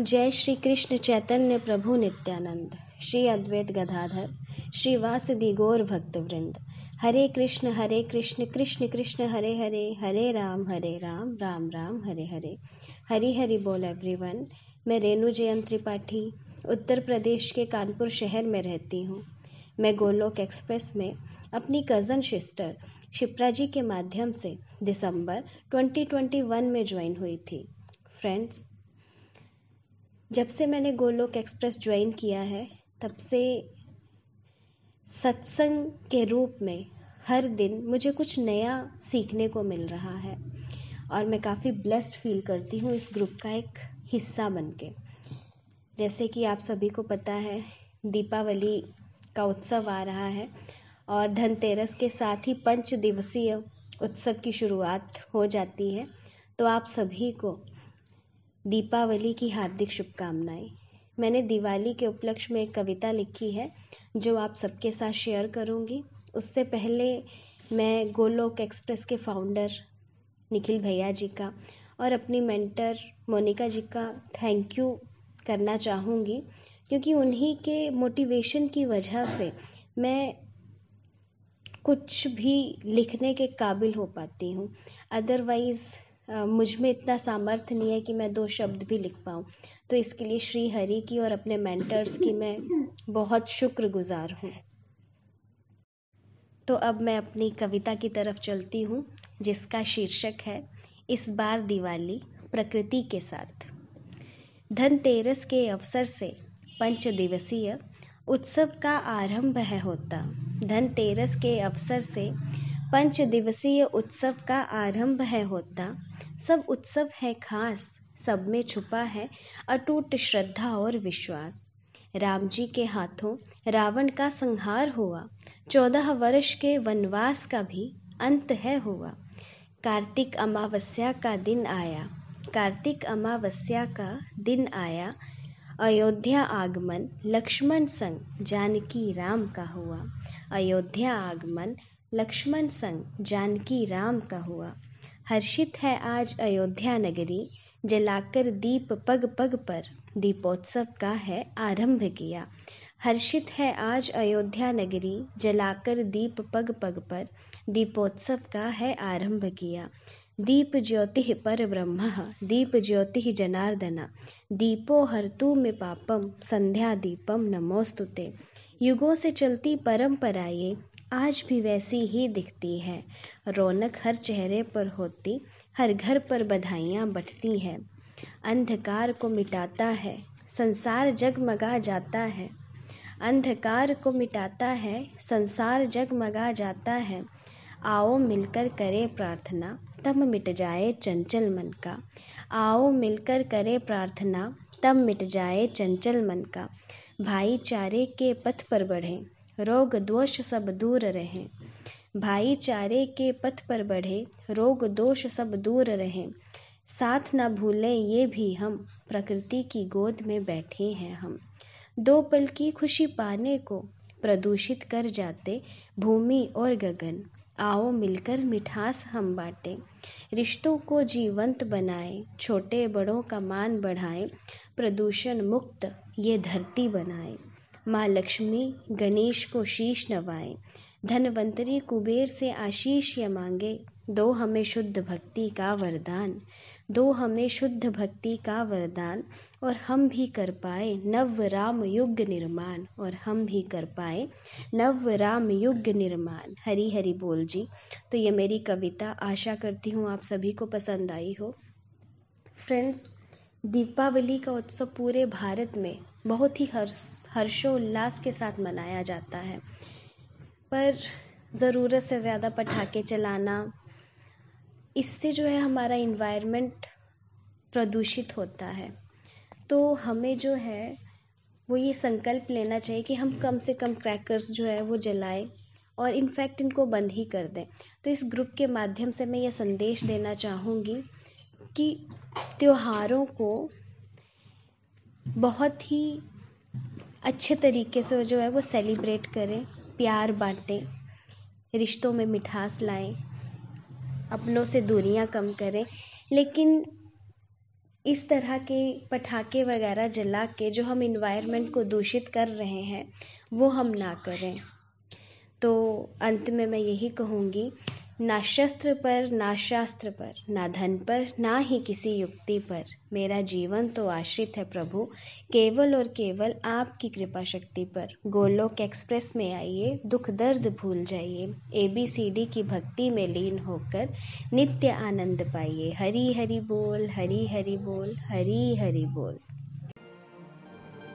जय श्री कृष्ण चैतन्य प्रभु नित्यानंद। श्री अद्वैत गदाधर, श्री वासदि गौर भक्त वृंद हरे कृष्ण हरे कृष्ण कृष्ण कृष्ण, हरे हरे हरे राम हरे राम राम राम, हरे हरे। हरी हरि बोल एवरीवन मैं रेणु जयंत त्रिपाठी उत्तर प्रदेश के कानपुर शहर में रहती हूँ। मैं गोलोक एक्सप्रेस में अपनी कज़न सिस्टर शिप्रा जी के माध्यम से दिसंबर 2021 में ज्वाइन हुई थी। फ्रेंड्स जब से मैंने गोलोक एक्सप्रेस ज्वाइन किया है, तब से सत्संग के रूप में हर दिन मुझे कुछ नया सीखने को मिल रहा है और मैं काफ़ी ब्लेस्ड फील करती हूँ इस ग्रुप का एक हिस्सा बन के। जैसे कि आप सभी को पता है, दीपावली का उत्सव आ रहा है और धनतेरस के साथ ही पंच दिवसीय उत्सव की शुरुआत हो जाती है। तो आप सभी को दीपावली की हार्दिक शुभकामनाएँ। मैंने दिवाली के उपलक्ष्य में एक कविता लिखी है, जो आप सबके साथ शेयर करूँगी। उससे पहले मैं गोलोक एक्सप्रेस के फाउंडर निखिल भैया जी का और अपनी मेंटर मोनिका जी का थैंक यू करना चाहूँगी, क्योंकि उन्हीं के मोटिवेशन की वजह से मैं कुछ भी लिखने के काबिल हो पाती हूँ। अदरवाइज़ मुझमें इतना सामर्थ्य नहीं है कि मैं दो शब्द भी लिख पाऊँ। तो इसके लिए श्री हरि की और अपने मेंटर्स की मैं बहुत शुक्रगुजार हूँ। तो अब मैं अपनी कविता की तरफ़ चलती हूँ, जिसका शीर्षक है, इस बार दिवाली प्रकृति के साथ। धनतेरस के अवसर से पंच दिवसीय उत्सव का आरंभ है होता। धनतेरस के अवसर से पंच दिवसीय उत्सव का आरंभ है होता। सब उत्सव है खास, सब में छुपा है अटूट श्रद्धा और विश्वास। राम जी के हाथों रावण का संहार हुआ, चौदह वर्ष के वनवास का भी अंत है हुआ। कार्तिक अमावस्या का दिन आया, कार्तिक अमावस्या का दिन आया। अयोध्या आगमन लक्ष्मण संग जानकी राम का हुआ। अयोध्या आगमन लक्ष्मण संग जानकी राम का हुआ। हर्षित है आज अयोध्या नगरी, जलाकर दीप पग पग पर। दीपोत्सव का है आरंभ किया। हर्षित है आज अयोध्या नगरी, जलाकर दीप पग पग पर। दीपोत्सव का है आरंभ किया। दीप ज्योति पर ब्रह्म, दीप ज्योति जनार्दना। दीपो हरतु में पापम, संध्या दीपम नमोस्तुते। युगों से चलती परंपरा आज भी वैसी ही दिखती है। रौनक हर चेहरे पर होती, हर घर पर बधाइयाँ बटती हैं। अंधकार को मिटाता है, संसार जगमगा जाता है। अंधकार को मिटाता है, संसार जगमगा जाता है। आओ मिलकर करे प्रार्थना तब मिट जाए चंचल मन का। आओ मिलकर करे प्रार्थना तब मिट जाए चंचल मन का। भाईचारे के पथ पर बढ़ें। रोग दोष सब दूर रहें। भाईचारे के पथ पर बढ़े, रोग दोष सब दूर रहें। साथ न भूलें ये भी हम, प्रकृति की गोद में बैठे हैं हम। दो पल की खुशी पाने को प्रदूषित कर जाते भूमि और गगन। आओ मिलकर मिठास हम बांटें, रिश्तों को जीवंत बनाएँ, छोटे बड़ों का मान बढ़ाएँ, प्रदूषण मुक्त ये धरती बनाएँ। माँ लक्ष्मी, गणेश को शीश नवाएँ। धनवंतरी कुबेर से आशीष ये मांगे। दो हमें शुद्ध भक्ति का वरदान। दो हमें शुद्ध भक्ति का वरदान। और हम भी कर पाए नव राम युग निर्माण। और हम भी कर पाए नव राम युग निर्माण। हरी हरी बोल जी। तो ये मेरी कविता। आशा करती हूँ आप सभी को पसंद आई हो। फ्रेंड्स दीपावली का उत्सव पूरे भारत में बहुत ही हर्ष, हर्षोल्लास के साथ मनाया जाता है। पर ज़रूरत से ज़्यादा पटाखे चलाना, इससे जो है हमारा इन्वायरमेंट प्रदूषित होता है। तो हमें जो है, वो ये संकल्प लेना चाहिए कि हम कम से कम क्रैकर्स जो है वो जलाएँ और इनफैक्ट इनको बंद ही कर दें। तो इस ग्रुप के माध्यम से मैं ये संदेश देना चाहूँगी कि त्योहारों को बहुत ही अच्छे तरीके से जो है वो सेलिब्रेट करें, प्यार बांटें, रिश्तों में मिठास लाएँ, अपनों से दूरियाँ कम करें। लेकिन इस तरह के पटाखे वगैरह जला के जो हम इन्वायरमेंट को दूषित कर रहे हैं, वो हम ना करें। तो अंत में मैं यही कहूँगी ना शस्त्र पर, ना शास्त्र पर, ना धन पर, ना ही किसी युक्ति पर। मेरा जीवन तो आश्रित है प्रभु, केवल और केवल आपकी कृपा शक्ति पर। गोलोक एक्सप्रेस में आइए, दुख दर्द भूल जाइए ए बी सी डी की भक्ति में लीन होकर नित्य आनंद पाइए। हरी हरि बोल, हरी हरि बोल, हरी हरि बोल।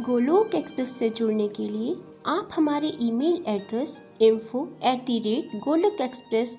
गोलोक एक्सप्रेस से जुड़ने के लिए आप हमारे email address info at the rate Golok express